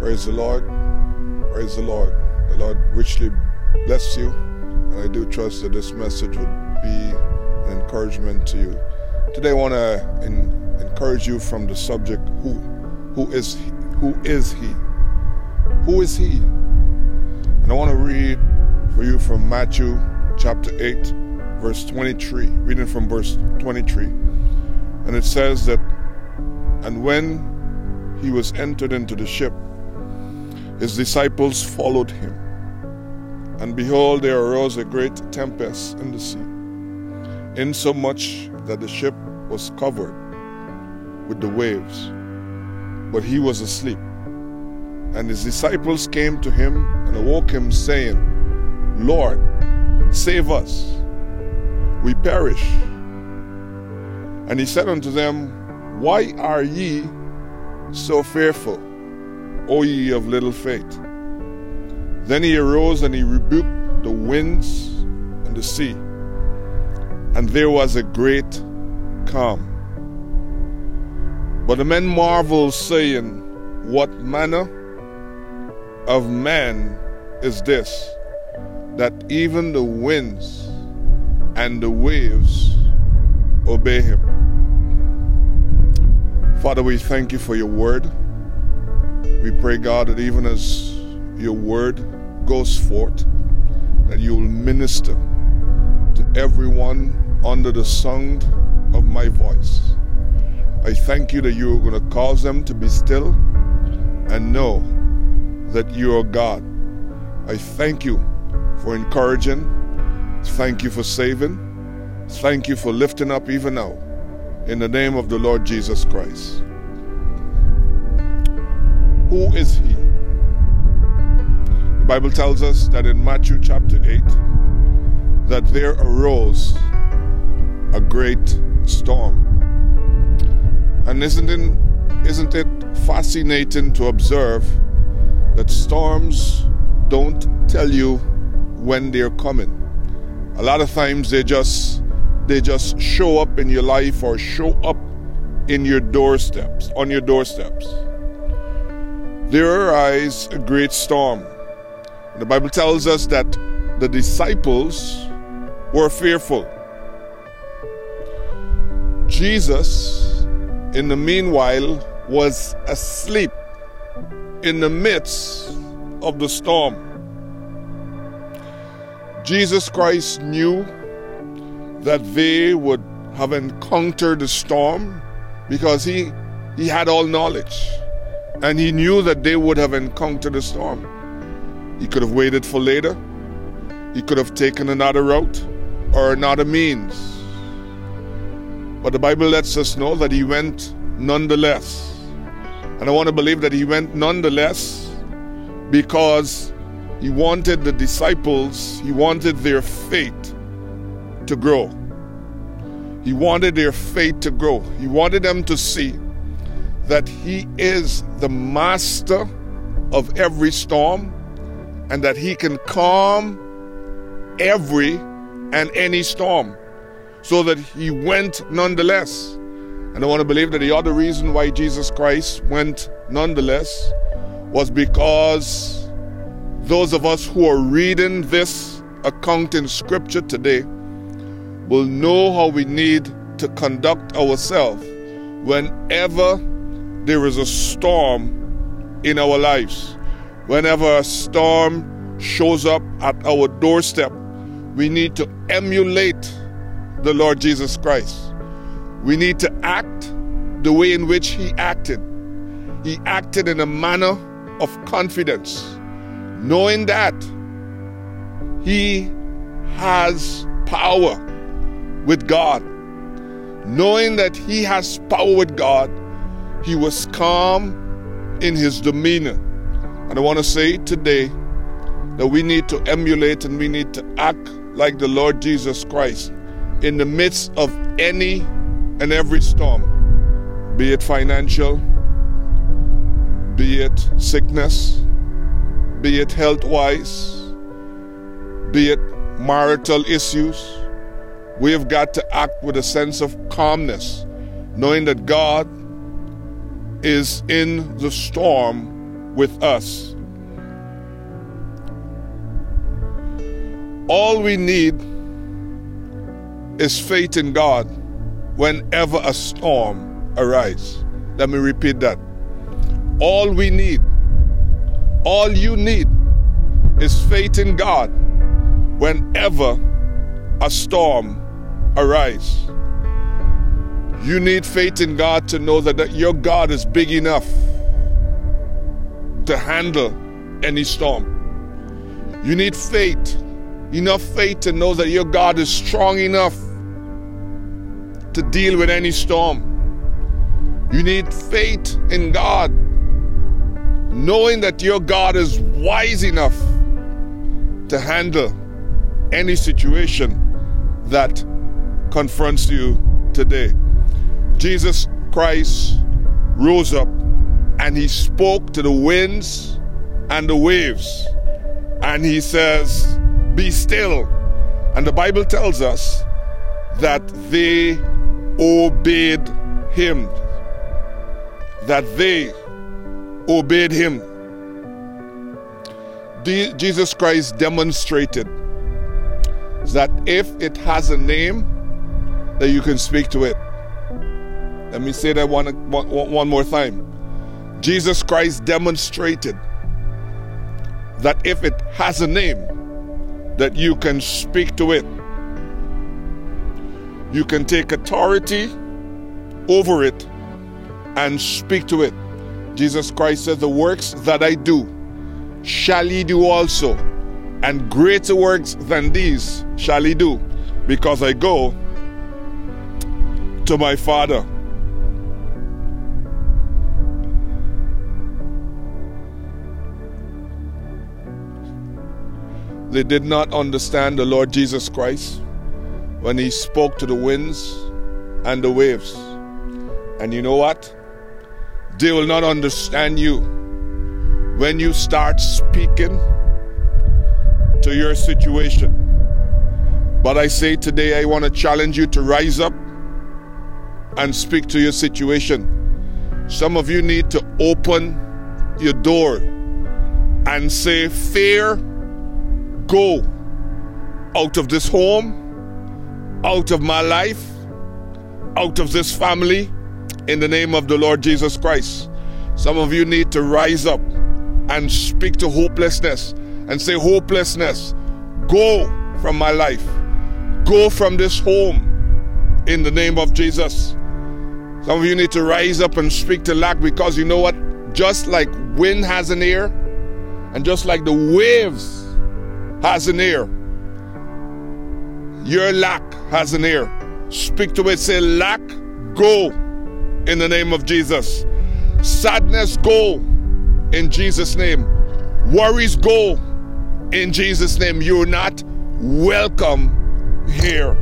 Praise the Lord. Praise the Lord. The Lord richly bless you. And I do trust that this message would be an encouragement to you. Today I want to encourage you from the subject who who is he? Who is he? Who is he? And I want to read for you from Matthew chapter 8 verse 23. Reading from verse 23. And it says that and when he was entered into the ship, his disciples followed him. And behold, there arose a great tempest in the sea, insomuch that the ship was covered with the waves. But he was asleep. And his disciples came to him and awoke him, saying, Lord, save us, we perish. And he said unto them, Why are ye so fearful, O ye of little faith? Then he arose and he rebuked the winds and the sea, and there was a great calm. But the men marveled, saying, What manner of man is this, that even the winds and the waves obey him? Father, we thank you for your word. We pray, God, that even as your word goes forth, that you will minister to everyone under the sound of my voice. I thank you that you are going to cause them to be still and know that you are God. I thank you for encouraging. Thank you for saving. Thank you for lifting up even now in the name of the Lord Jesus Christ. Who is he? The Bible tells us that in Matthew chapter 8 that there arose a great storm. And isn't it, isn't it fascinating to observe that storms don't tell you when they're coming? A lot of times they just they just show up in your life or show up in your doorsteps, on your doorsteps. There arise a great storm. The Bible tells us that the disciples were fearful. Jesus, in the meanwhile, was asleep in the midst of the storm. Jesus Christ knew that they would have encountered the storm because he, he had all knowledge and he knew that they would have encountered a storm. He could have waited for later, he could have taken another route or another means. But the Bible lets us know that he went nonetheless. And I want to believe that he went nonetheless because he wanted the disciples, he wanted their faith to grow. He wanted their faith to grow. He wanted them to see that He is the master of every storm and that He can calm every and any storm. So that He went nonetheless. And I want to believe that the other reason why Jesus Christ went nonetheless was because those of us who are reading this account in Scripture today will know how we need to conduct ourselves whenever there is a storm in our lives. Whenever a storm shows up at our doorstep, we need to emulate the Lord Jesus Christ. We need to act the way in which He acted. He acted in a manner of confidence, knowing that He has power with God. Knowing that he has power with God, he was calm in his demeanor. And I want to say today that we need to emulate and we need to act like the Lord Jesus Christ in the midst of any and every storm, be it financial, be it sickness, be it health wise, be it marital issues we have got to act with a sense of calmness, knowing that God is in the storm with us. All we need is faith in God whenever a storm arises. Let me repeat that. All we need, all you need is faith in God whenever a storm arises. You need faith in God to know that, that your God is big enough to handle any storm. You need faith, enough faith to know that your God is strong enough to deal with any storm. You need faith in God, knowing that your God is wise enough to handle any situation that confronts you today. Jesus Christ rose up and he spoke to the winds and the waves. And he says, Be still. And the Bible tells us that they obeyed him. That they obeyed him. Jesus Christ demonstrated that if it has a name, that you can speak to it. Let me say that one, one, one more time. Jesus Christ demonstrated that if it has a name, that you can speak to it. You can take authority over it and speak to it. Jesus Christ said, The works that I do shall ye do also, and greater works than these shall he do, because I go to my Father. They did not understand the Lord Jesus Christ when he spoke to the winds and the waves. And you know what? They will not understand you when you start speaking to your situation. But I say today, I want to challenge you to rise up and speak to your situation. Some of you need to open your door and say, Fear, go out of this home, out of my life, out of this family, in the name of the Lord Jesus Christ. Some of you need to rise up and speak to hopelessness and say, Hopelessness, go from my life, go from this home in the name of Jesus. Some of you need to rise up and speak to lack because you know what? Just like wind has an ear, and just like the waves has an ear, your lack has an ear. Speak to it, say, Lack, go in the name of Jesus. Sadness, go in Jesus' name. Worries, go in Jesus' name. You're not welcome here.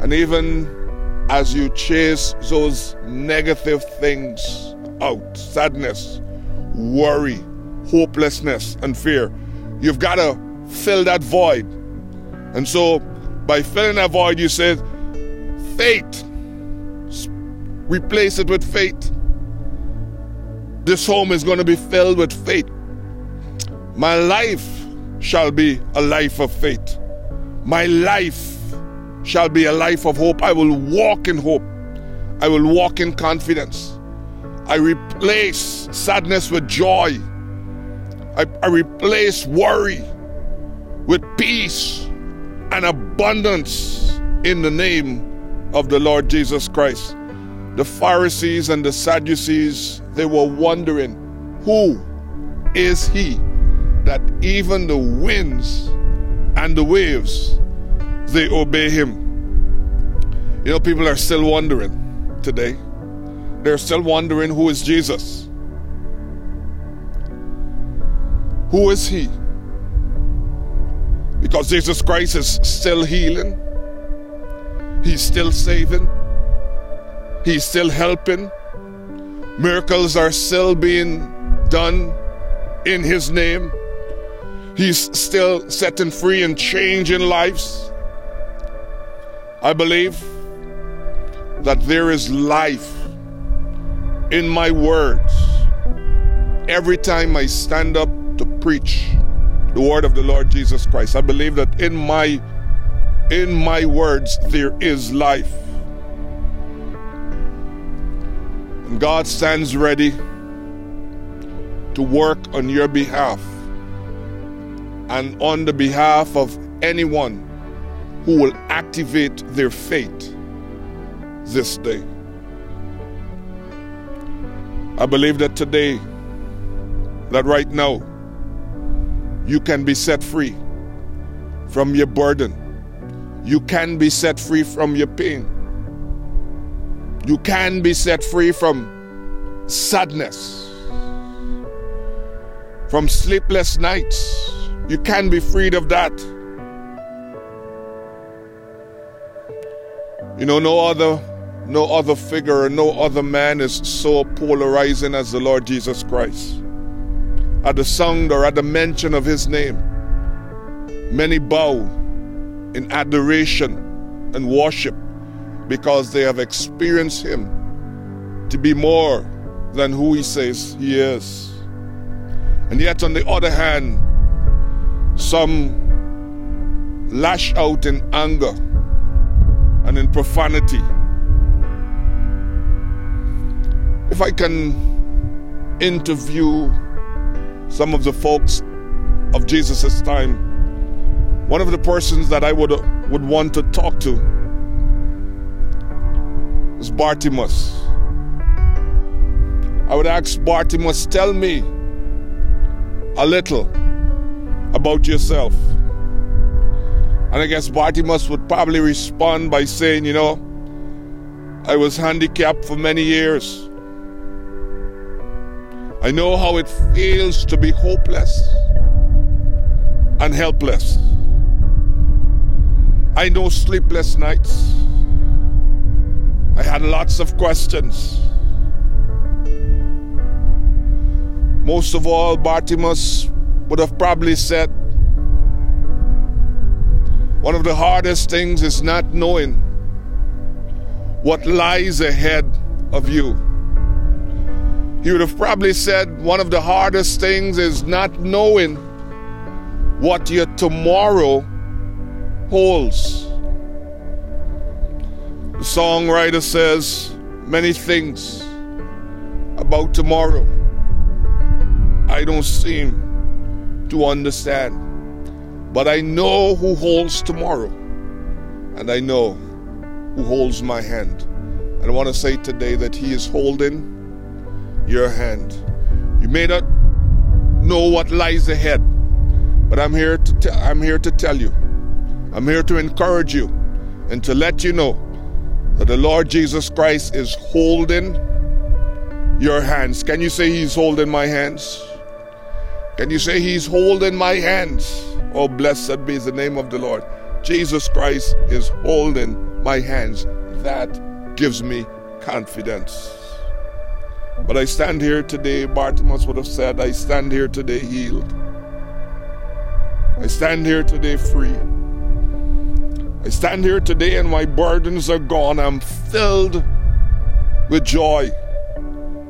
And even as you chase those negative things out sadness, worry, hopelessness, and fear you've got to fill that void. And so, by filling that void, you say, faith. Replace it with faith. This home is going to be filled with faith. My life shall be a life of faith. My life shall be a life of hope. I will walk in hope. I will walk in confidence. I replace sadness with joy. I, I replace worry with peace and abundance in the name of the Lord Jesus Christ. The Pharisees and the Sadducees, they were wondering, who is he that even the winds and the waves they obey him. You know, people are still wondering today. They're still wondering who is Jesus? Who is he? Because Jesus Christ is still healing, he's still saving, he's still helping. Miracles are still being done in his name. He's still setting free and changing lives. I believe that there is life in my words every time I stand up to preach the word of the Lord Jesus Christ, I believe that in my in my words there is life. And God stands ready to work on your behalf and on the behalf of anyone who will activate their faith this day. I believe that today, that right now, you can be set free from your burden. You can be set free from your pain. You can be set free from sadness, from sleepless nights. You can be freed of that. You know, no other no other figure, no other man is so polarizing as the Lord Jesus Christ. At the sound or at the mention of his name, many bow in adoration and worship because they have experienced him to be more than who he says he is. And yet, on the other hand, some lash out in anger and in profanity if I can interview some of the folks of Jesus' time, one of the persons that I would, would want to talk to is Bartimaeus. I would ask Bartimaeus, tell me a little about yourself. And I guess Bartimaeus would probably respond by saying, you know, I was handicapped for many years. I know how it feels to be hopeless and helpless. I know sleepless nights. I had lots of questions. Most of all, Bartimaeus would have probably said, One of the hardest things is not knowing what lies ahead of you. He would have probably said one of the hardest things is not knowing what your tomorrow holds. The songwriter says many things about tomorrow. I don't seem to understand. But I know who holds tomorrow. And I know who holds my hand. And I want to say today that He is holding your hand. You may not know what lies ahead, but I'm here to t- I'm here to tell you. I'm here to encourage you and to let you know that the Lord Jesus Christ is holding your hands. Can you say he's holding my hands? Can you say he's holding my hands? Oh, blessed be the name of the Lord. Jesus Christ is holding my hands. That gives me confidence. But I stand here today, Bartimaeus would have said, I stand here today healed. I stand here today free. I stand here today and my burdens are gone. I'm filled with joy.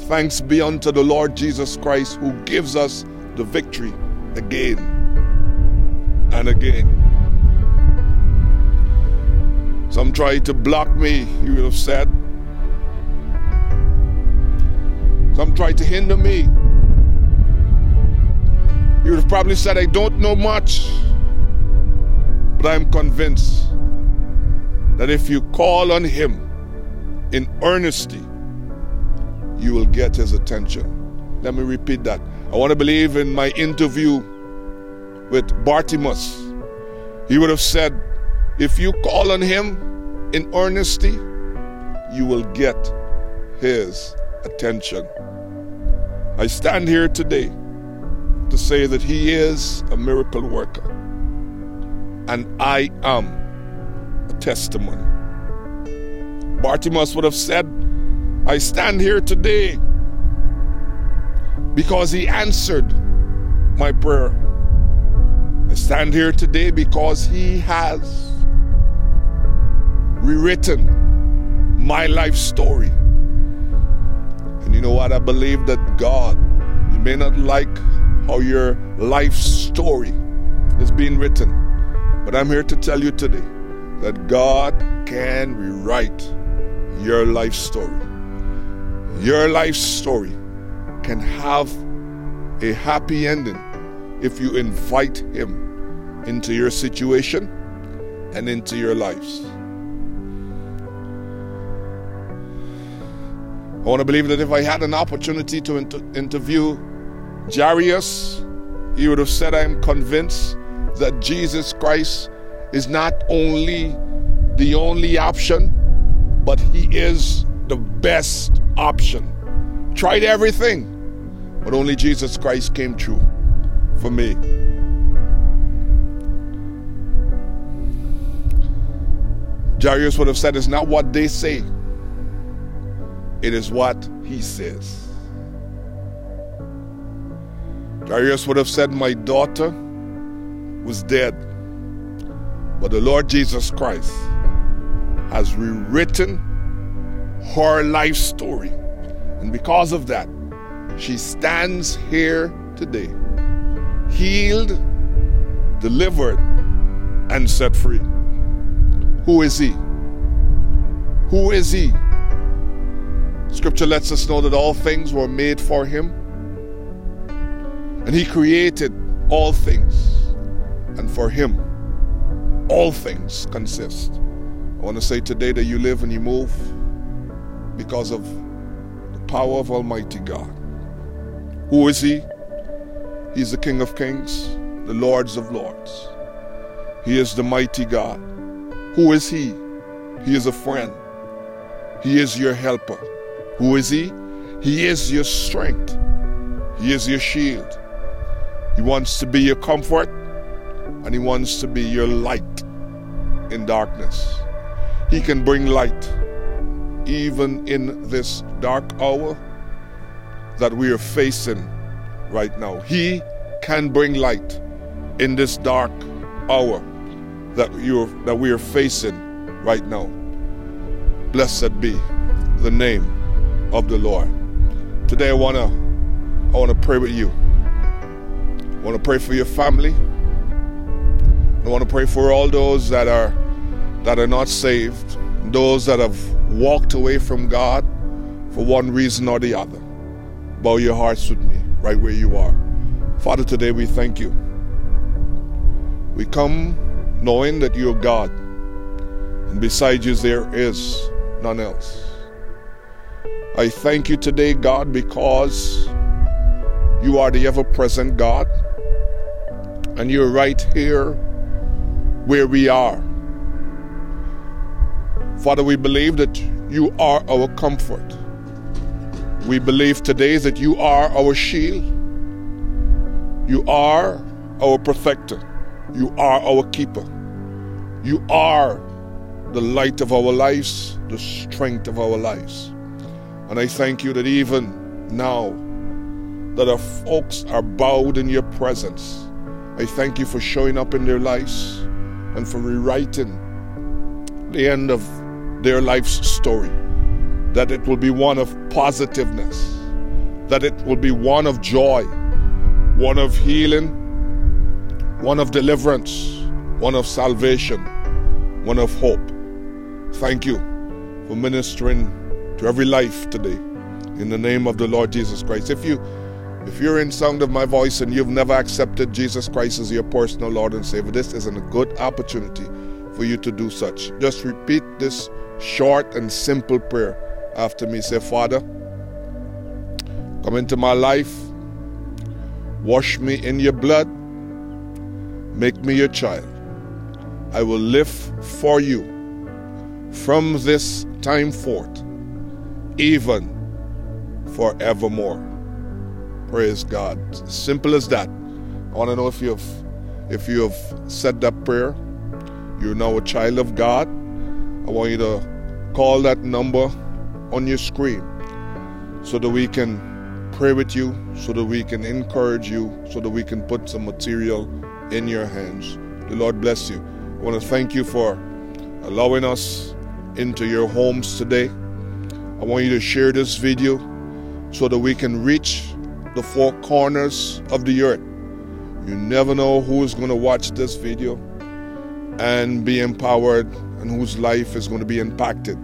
Thanks be unto the Lord Jesus Christ who gives us the victory again and again. Some try to block me, he would have said. Some tried to hinder me. You would have probably said, I don't know much. But I'm convinced that if you call on Him in earnesty, you will get His attention. Let me repeat that. I want to believe in my interview with Bartimaeus. He would have said, If you call on Him in earnesty, you will get His attention. I stand here today to say that He is a miracle worker. And I am a testimony. Bartimaeus would have said, I stand here today because He answered my prayer. I stand here today because He has rewritten my life story. You know what? I believe that God, you may not like how your life story is being written, but I'm here to tell you today that God can rewrite your life story. Your life story can have a happy ending if you invite Him into your situation and into your lives. I want to believe that if I had an opportunity to inter- interview Jairus, he would have said, I am convinced that Jesus Christ is not only the only option, but he is the best option. Tried everything, but only Jesus Christ came true for me. Jairus would have said, It's not what they say, it is what he says. Jairus would have said, My daughter was dead, but the Lord Jesus Christ has rewritten her life story. And because of that, she stands here today, healed, delivered, and set free. Who is he? Who is he? Scripture lets us know that all things were made for him, and he created all things, and for him, all things consist. I want to say today that you live and you move because of the power of Almighty God. Who is He? He's the King of Kings, the Lords of Lords. He is the mighty God. Who is He? He is a friend. He is your helper. Who is He? He is your strength. He is your shield. He wants to be your comfort and He wants to be your light in darkness. He can bring light even in this dark hour that we are facing right now. He can bring light in this dark hour that you that we are facing right now. Blessed be the name of the Lord. Today I wanna I wanna pray with you. I wanna pray for your family. I wanna pray for all those that are that are not saved, those that have walked away from God for one reason or the other. Bow your hearts with me right where you are. Father, today we thank you. We come knowing that you're God, and beside you there is none else. I thank you today, God, because you are the ever present God, and you're right here where we are. Father, we believe that you are our comfort. We believe today that you are our shield. You are our protector. You are our keeper. You are the light of our lives, the strength of our lives. And I thank you that even now that our folks are bowed in your presence, I thank you for showing up in their lives and for rewriting the end of their life's story. That it will be one of positiveness, that it will be one of joy, one of healing, one of deliverance, one of salvation, one of hope. Thank you for ministering to every life today in the name of the Lord Jesus Christ. If you if you're in sound of my voice and you've never accepted Jesus Christ as your personal Lord and Savior, this isn't a good opportunity for you to do such. Just repeat this short and simple prayer after me. Say, Father, come into my life, wash me in your blood, make me your child. I will live for you from this time forth, even forevermore. Praise God. Simple as that. I want to know if you've if you have said that prayer, you're now a child of God. I want you to call that number on your screen so that we can pray with you, so that we can encourage you, so that we can put some material in your hands. The Lord bless you. I want to thank you for allowing us into your homes today. I want you to share this video so that we can reach the four corners of the earth. You never know who is going to watch this video and be empowered and whose life is going to be impacted.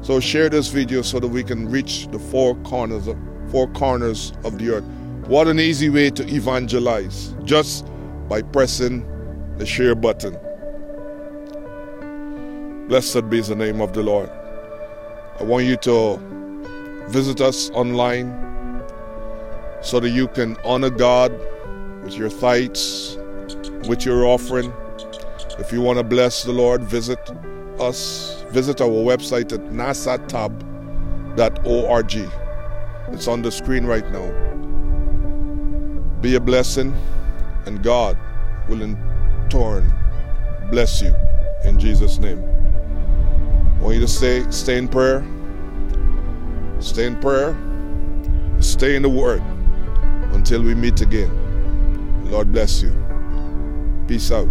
So share this video so that we can reach the four corners of, four corners of the earth. What an easy way to evangelize just by pressing the share button. Blessed be the name of the Lord. I want you to visit us online so that you can honor God with your tithes, with your offering. If you want to bless the Lord, visit us. Visit our website at nasatab.org. It's on the screen right now. Be a blessing, and God will in turn bless you in Jesus' name. I want you to stay, stay in prayer. Stay in prayer. Stay in the Word until we meet again. Lord bless you. Peace out.